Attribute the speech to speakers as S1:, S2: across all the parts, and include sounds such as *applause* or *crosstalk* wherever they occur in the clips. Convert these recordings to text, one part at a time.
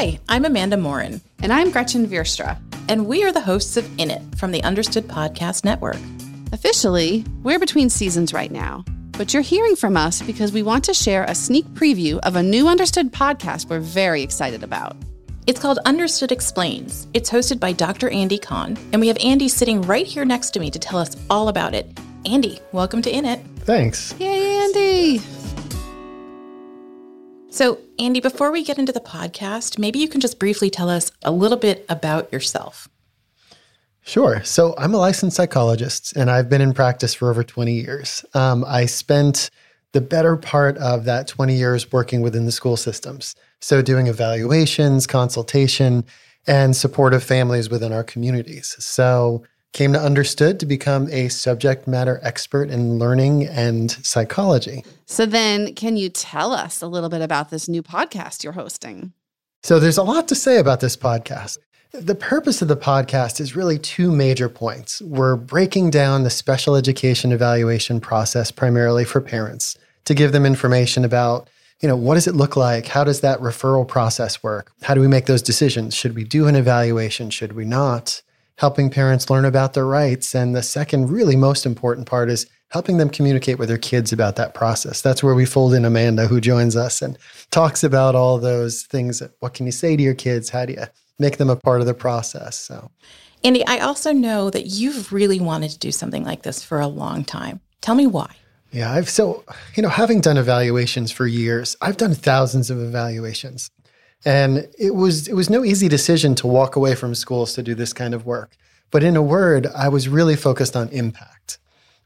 S1: Hi, I'm Amanda Morin.
S2: And I'm Gretchen Vierstra.
S1: And we are the hosts of In It from the Understood Podcast Network.
S2: Officially, we're between seasons right now, but you're hearing from us because we want to share a sneak preview of a new Understood podcast we're very excited about.
S1: It's called Understood Explains. It's hosted by Dr. Andy Kahn, and we have Andy sitting right here next to me to tell us all about it. Andy, welcome to In It.
S3: Thanks.
S2: Yay, Andy.
S1: So, Andy, before we get into the podcast, maybe you can just briefly tell us a little bit about yourself.
S3: Sure. So, I'm a licensed psychologist and I've been in practice for over 20 years. Um, I spent the better part of that 20 years working within the school systems. So, doing evaluations, consultation, and support of families within our communities. So, came to Understood to become a subject matter expert in learning and psychology.
S2: So, then can you tell us a little bit about this new podcast you're hosting?
S3: So, there's a lot to say about this podcast. The purpose of the podcast is really two major points. We're breaking down the special education evaluation process primarily for parents to give them information about you know, what does it look like? How does that referral process work? How do we make those decisions? Should we do an evaluation? Should we not? Helping parents learn about their rights. And the second, really most important part is helping them communicate with their kids about that process. That's where we fold in Amanda, who joins us and talks about all those things. What can you say to your kids? How do you make them a part of the process? So,
S1: Andy, I also know that you've really wanted to do something like this for a long time. Tell me why.
S3: Yeah, I've so, you know, having done evaluations for years, I've done thousands of evaluations. And it was it was no easy decision to walk away from schools to do this kind of work. But in a word, I was really focused on impact.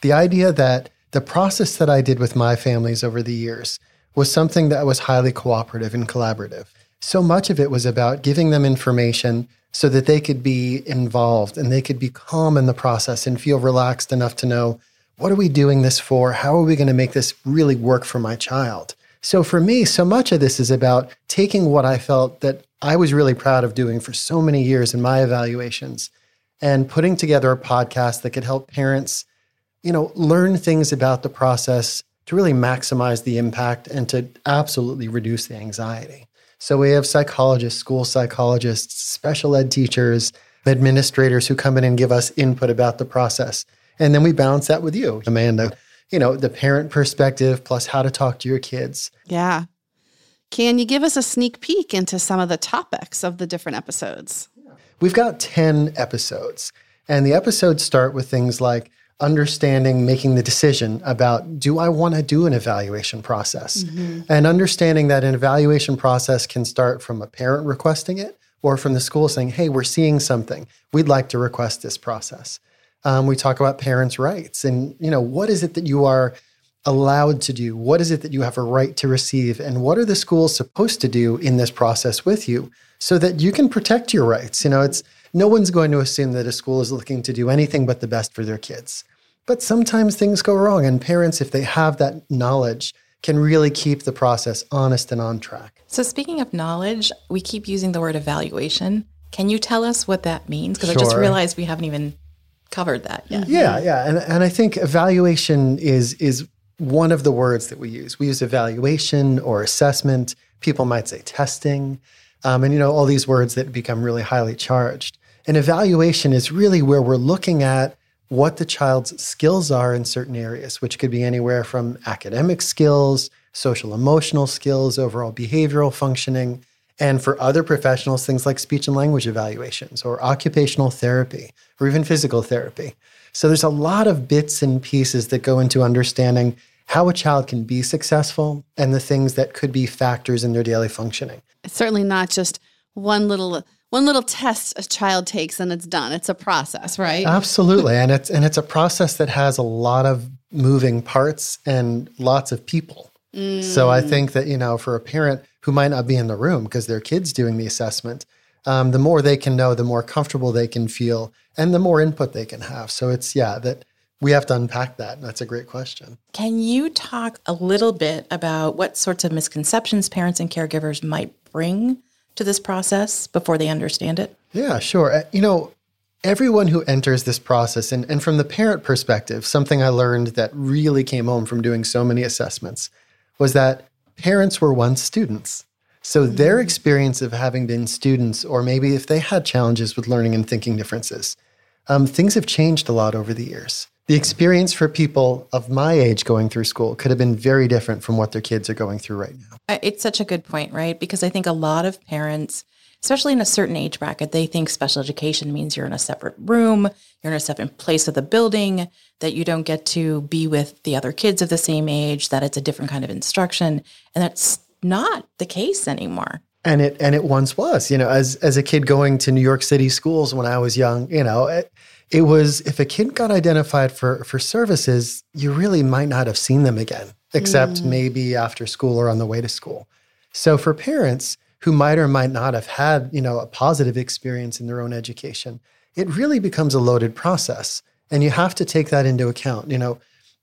S3: The idea that the process that I did with my families over the years was something that was highly cooperative and collaborative. So much of it was about giving them information so that they could be involved and they could be calm in the process and feel relaxed enough to know what are we doing this for? How are we going to make this really work for my child? So for me, so much of this is about taking what I felt that I was really proud of doing for so many years in my evaluations and putting together a podcast that could help parents, you know, learn things about the process to really maximize the impact and to absolutely reduce the anxiety. So we have psychologists, school psychologists, special ed teachers, administrators who come in and give us input about the process. And then we balance that with you, Amanda you know, the parent perspective plus how to talk to your kids.
S2: Yeah. Can you give us a sneak peek into some of the topics of the different episodes?
S3: We've got 10 episodes, and the episodes start with things like understanding making the decision about do I want to do an evaluation process? Mm-hmm. And understanding that an evaluation process can start from a parent requesting it or from the school saying, hey, we're seeing something. We'd like to request this process. Um, we talk about parents' rights and you know what is it that you are allowed to do? What is it that you have a right to receive? And what are the schools supposed to do in this process with you so that you can protect your rights? You know, it's no one's going to assume that a school is looking to do anything but the best for their kids. But sometimes things go wrong, and parents, if they have that knowledge, can really keep the process honest and on track.
S1: So, speaking of knowledge, we keep using the word evaluation. Can you tell us what that means? Because
S3: sure.
S1: I just realized we haven't even covered that yet.
S3: Yeah, yeah. And, and I think evaluation is is one of the words that we use. We use evaluation or assessment. People might say testing. Um, and you know, all these words that become really highly charged. And evaluation is really where we're looking at what the child's skills are in certain areas, which could be anywhere from academic skills, social emotional skills, overall behavioral functioning, and for other professionals, things like speech and language evaluations or occupational therapy or even physical therapy. So there's a lot of bits and pieces that go into understanding how a child can be successful and the things that could be factors in their daily functioning.
S2: It's certainly not just one little one little test a child takes and it's done. It's a process, right?
S3: Absolutely. and it's and it's a process that has a lot of moving parts and lots of people. Mm. So I think that, you know, for a parent who might not be in the room because their kid's doing the assessment, um, the more they can know, the more comfortable they can feel, and the more input they can have. So it's, yeah, that we have to unpack that. That's a great question.
S1: Can you talk a little bit about what sorts of misconceptions parents and caregivers might bring to this process before they understand it?
S3: Yeah, sure. Uh, you know, everyone who enters this process, and, and from the parent perspective, something I learned that really came home from doing so many assessments was that parents were once students. So their experience of having been students, or maybe if they had challenges with learning and thinking differences, um, things have changed a lot over the years. The experience for people of my age going through school could have been very different from what their kids are going through right now.
S1: It's such a good point, right? Because I think a lot of parents, especially in a certain age bracket, they think special education means you're in a separate room, you're in a separate place of the building, that you don't get to be with the other kids of the same age, that it's a different kind of instruction. And that's not the case anymore
S3: and it and it once was you know as as a kid going to new york city schools when i was young you know it, it was if a kid got identified for for services you really might not have seen them again except mm. maybe after school or on the way to school so for parents who might or might not have had you know a positive experience in their own education it really becomes a loaded process and you have to take that into account you know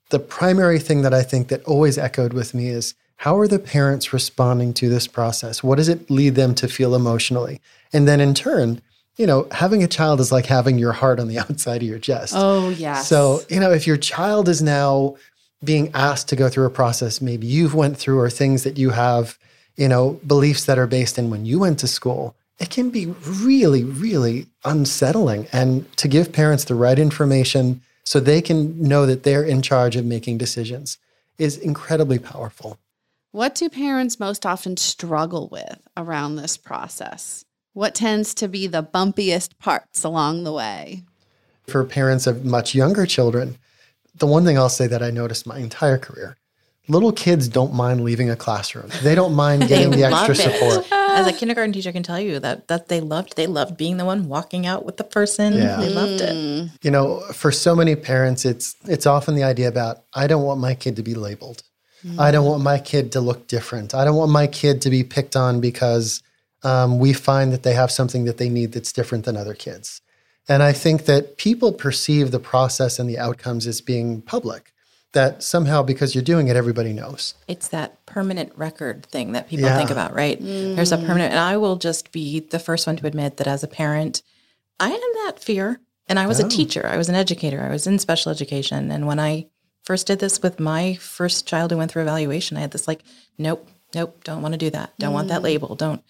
S3: the primary thing that i think that always echoed with me is how are the parents responding to this process? What does it lead them to feel emotionally? And then in turn, you know, having a child is like having your heart on the *laughs* outside of your chest.
S2: Oh, yes.
S3: So, you know, if your child is now being asked to go through a process maybe you've went through or things that you have, you know, beliefs that are based in when you went to school, it can be really, really unsettling. And to give parents the right information so they can know that they're in charge of making decisions is incredibly powerful.
S2: What do parents most often struggle with around this process? What tends to be the bumpiest parts along the way?
S3: For parents of much younger children, the one thing I'll say that I noticed my entire career little kids don't mind leaving a classroom. They don't mind *laughs* getting the extra support.
S1: As a kindergarten teacher, I can tell you that that they loved they loved being the one walking out with the person. Yeah. They loved it. Mm.
S3: You know, for so many parents, it's it's often the idea about I don't want my kid to be labeled. Mm. I don't want my kid to look different. I don't want my kid to be picked on because um, we find that they have something that they need that's different than other kids. And I think that people perceive the process and the outcomes as being public. That somehow, because you're doing it, everybody knows.
S1: It's that permanent record thing that people yeah. think about, right? Mm. There's a permanent, and I will just be the first one to admit that as a parent, I had that fear. And I was oh. a teacher, I was an educator, I was in special education. And when I first did this with my first child who went through evaluation. I had this like, nope, nope, don't want to do that. Don't mm. want that mm. label. Don't.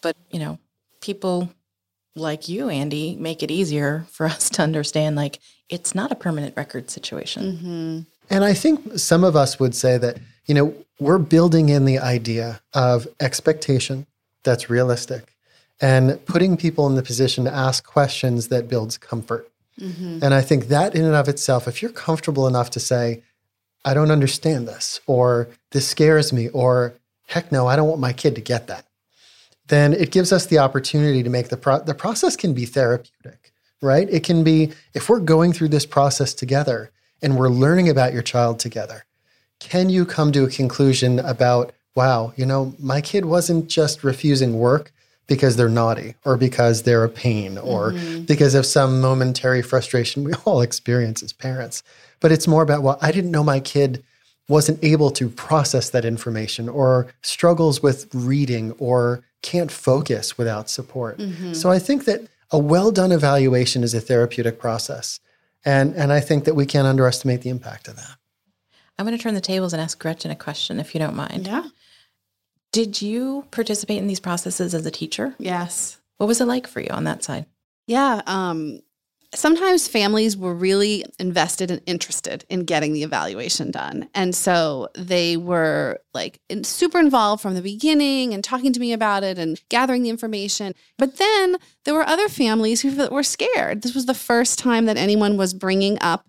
S1: But, you know, people like you, Andy, make it easier for us to understand like it's not a permanent record situation.
S3: Mm-hmm. And I think some of us would say that, you know, we're building in the idea of expectation that's realistic and putting people in the position to ask questions that builds comfort. Mm-hmm. And I think that in and of itself, if you're comfortable enough to say, I don't understand this, or this scares me, or heck no, I don't want my kid to get that, then it gives us the opportunity to make the pro- the process can be therapeutic, right? It can be if we're going through this process together and we're learning about your child together, can you come to a conclusion about, wow, you know, my kid wasn't just refusing work, because they're naughty or because they're a pain or mm-hmm. because of some momentary frustration we all experience as parents. But it's more about, well, I didn't know my kid wasn't able to process that information or struggles with reading or can't focus without support. Mm-hmm. So I think that a well done evaluation is a therapeutic process. And, and I think that we can't underestimate the impact of that.
S1: I'm going to turn the tables and ask Gretchen a question, if you don't mind.
S2: Yeah.
S1: Did you participate in these processes as a teacher?
S2: Yes.
S1: What was it like for you on that side?
S2: Yeah. Um, sometimes families were really invested and interested in getting the evaluation done. And so they were like super involved from the beginning and talking to me about it and gathering the information. But then there were other families who were scared. This was the first time that anyone was bringing up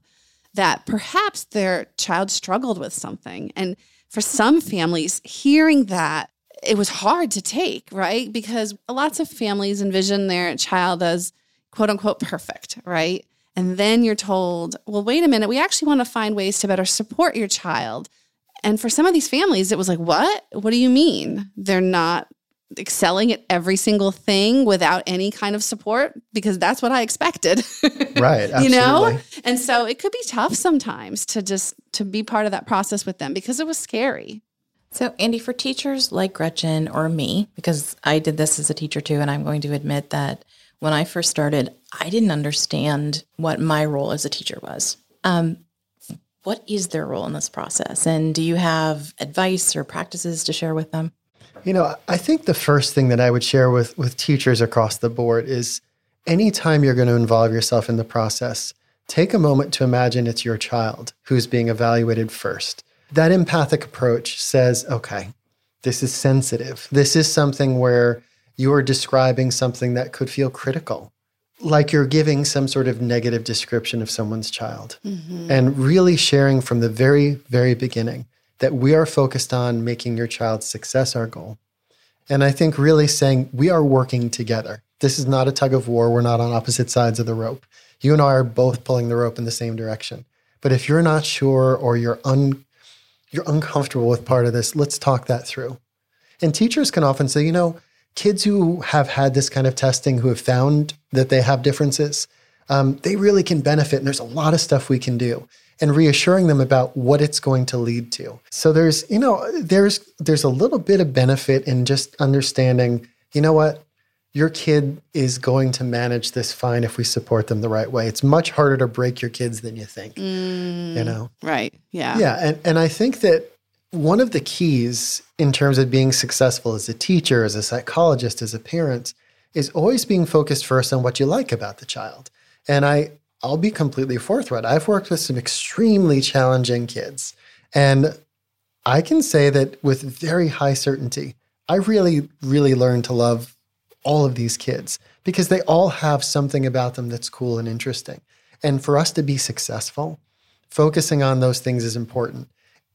S2: that perhaps their child struggled with something. And for some families, hearing that it was hard to take, right? Because lots of families envision their child as quote unquote perfect, right? And then you're told, well, wait a minute, we actually want to find ways to better support your child. And for some of these families, it was like, what? What do you mean? They're not excelling at every single thing without any kind of support because that's what I expected. *laughs*
S3: right.
S2: you know? And so it could be tough sometimes to just to be part of that process with them because it was scary.
S1: So, Andy, for teachers like Gretchen or me, because I did this as a teacher too, and I'm going to admit that when I first started, I didn't understand what my role as a teacher was. Um, what is their role in this process? And do you have advice or practices to share with them?
S3: You know, I think the first thing that I would share with, with teachers across the board is anytime you're going to involve yourself in the process, take a moment to imagine it's your child who's being evaluated first. That empathic approach says, okay, this is sensitive. This is something where you are describing something that could feel critical, like you're giving some sort of negative description of someone's child. Mm-hmm. And really sharing from the very, very beginning that we are focused on making your child's success our goal. And I think really saying we are working together. This is not a tug of war. We're not on opposite sides of the rope. You and I are both pulling the rope in the same direction. But if you're not sure or you're un, you're uncomfortable with part of this, let's talk that through. And teachers can often say, you know, kids who have had this kind of testing, who have found that they have differences, um, they really can benefit. And there's a lot of stuff we can do and reassuring them about what it's going to lead to. So there's, you know, there's there's a little bit of benefit in just understanding, you know what, your kid is going to manage this fine if we support them the right way. It's much harder to break your kids than you think. Mm, you know?
S2: Right. Yeah.
S3: Yeah. And and I think that one of the keys in terms of being successful as a teacher, as a psychologist, as a parent, is always being focused first on what you like about the child. And I I'll be completely forthright. I've worked with some extremely challenging kids. And I can say that with very high certainty, I really, really learned to love all of these kids because they all have something about them that's cool and interesting. And for us to be successful, focusing on those things is important.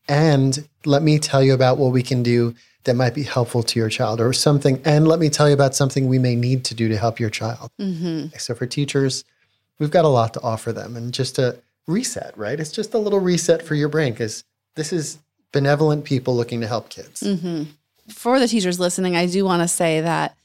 S3: And let me tell you about what we can do that might be helpful to your child or something. And let me tell you about something we may need to do to help your child. Mm-hmm. So for teachers, we've got a lot to offer them. And just a reset, right? It's just a little reset for your brain because this is benevolent people looking to help kids.
S2: Mm-hmm. For the teachers listening, I do want to say that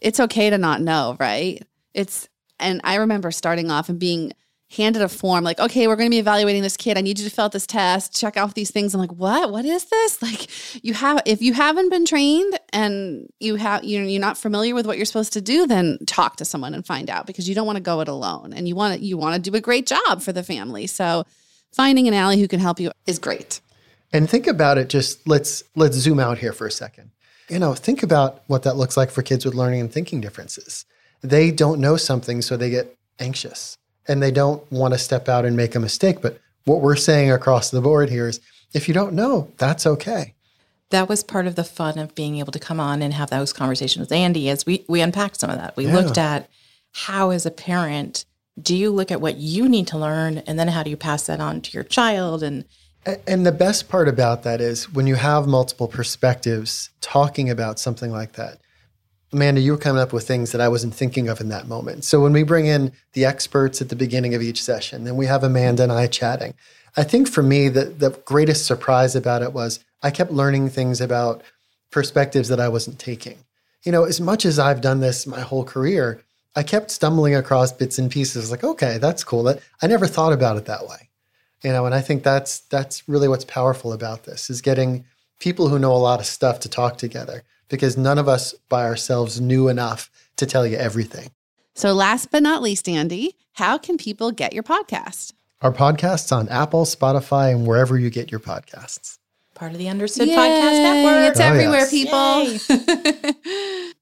S2: it's okay to not know, right? It's, and I remember starting off and being handed a form like, okay, we're going to be evaluating this kid. I need you to fill out this test, check off these things. I'm like, what? What is this? *laughs* Like, you have if you haven't been trained and you have you you're not familiar with what you're supposed to do, then talk to someone and find out because you don't want to go it alone and you want to you want to do a great job for the family. So finding an ally who can help you is great.
S3: And think about it. Just let's let's zoom out here for a second. You know, think about what that looks like for kids with learning and thinking differences. They don't know something, so they get anxious and they don't want to step out and make a mistake. But what we're saying across the board here is if you don't know, that's okay.
S1: That was part of the fun of being able to come on and have those conversations with Andy as we, we unpacked some of that. We yeah. looked at how, as a parent, do you look at what you need to learn and then how do you pass that on to your child? And
S3: and the best part about that is when you have multiple perspectives talking about something like that, Amanda, you were coming up with things that I wasn't thinking of in that moment. So when we bring in the experts at the beginning of each session, then we have Amanda and I chatting. I think for me, the, the greatest surprise about it was I kept learning things about perspectives that I wasn't taking. You know, as much as I've done this my whole career, I kept stumbling across bits and pieces like, okay, that's cool. That I never thought about it that way. You know, and I think that's that's really what's powerful about this is getting people who know a lot of stuff to talk together because none of us by ourselves knew enough to tell you everything.
S2: So, last but not least, Andy, how can people get your podcast?
S3: Our podcast's on Apple, Spotify, and wherever you get your podcasts.
S1: Part of the Understood Yay. Podcast Network.
S2: It's oh, everywhere, yes. people. *laughs*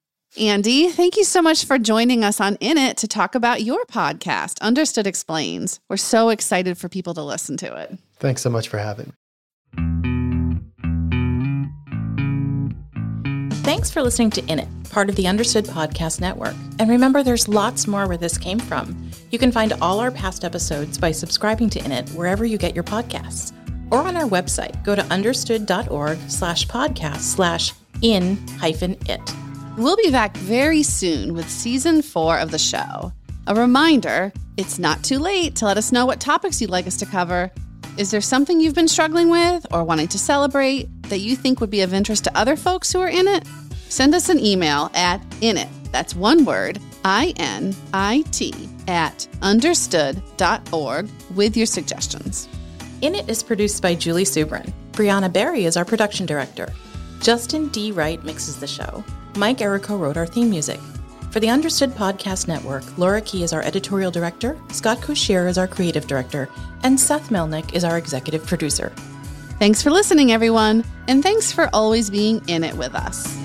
S2: Andy, thank you so much for joining us on In It to talk about your podcast, Understood Explains. We're so excited for people to listen to it.
S3: Thanks so much for having me.
S1: Thanks for listening to In It, part of the Understood Podcast Network. And remember, there's lots more where this came from. You can find all our past episodes by subscribing to In It wherever you get your podcasts, or on our website. Go to understood.org slash podcast slash in hyphen it.
S2: We'll be back very soon with season four of the show. A reminder it's not too late to let us know what topics you'd like us to cover. Is there something you've been struggling with or wanting to celebrate that you think would be of interest to other folks who are in it? Send us an email at init, that's one word, I N I T, at understood.org with your suggestions.
S1: In It is produced by Julie Subrin. Brianna Barry is our production director. Justin D. Wright mixes the show. Mike Errico wrote our theme music. For the Understood Podcast Network, Laura Key is our editorial director, Scott Cocchiere is our creative director, and Seth Melnick is our executive producer.
S2: Thanks for listening, everyone, and thanks for always being in it with us.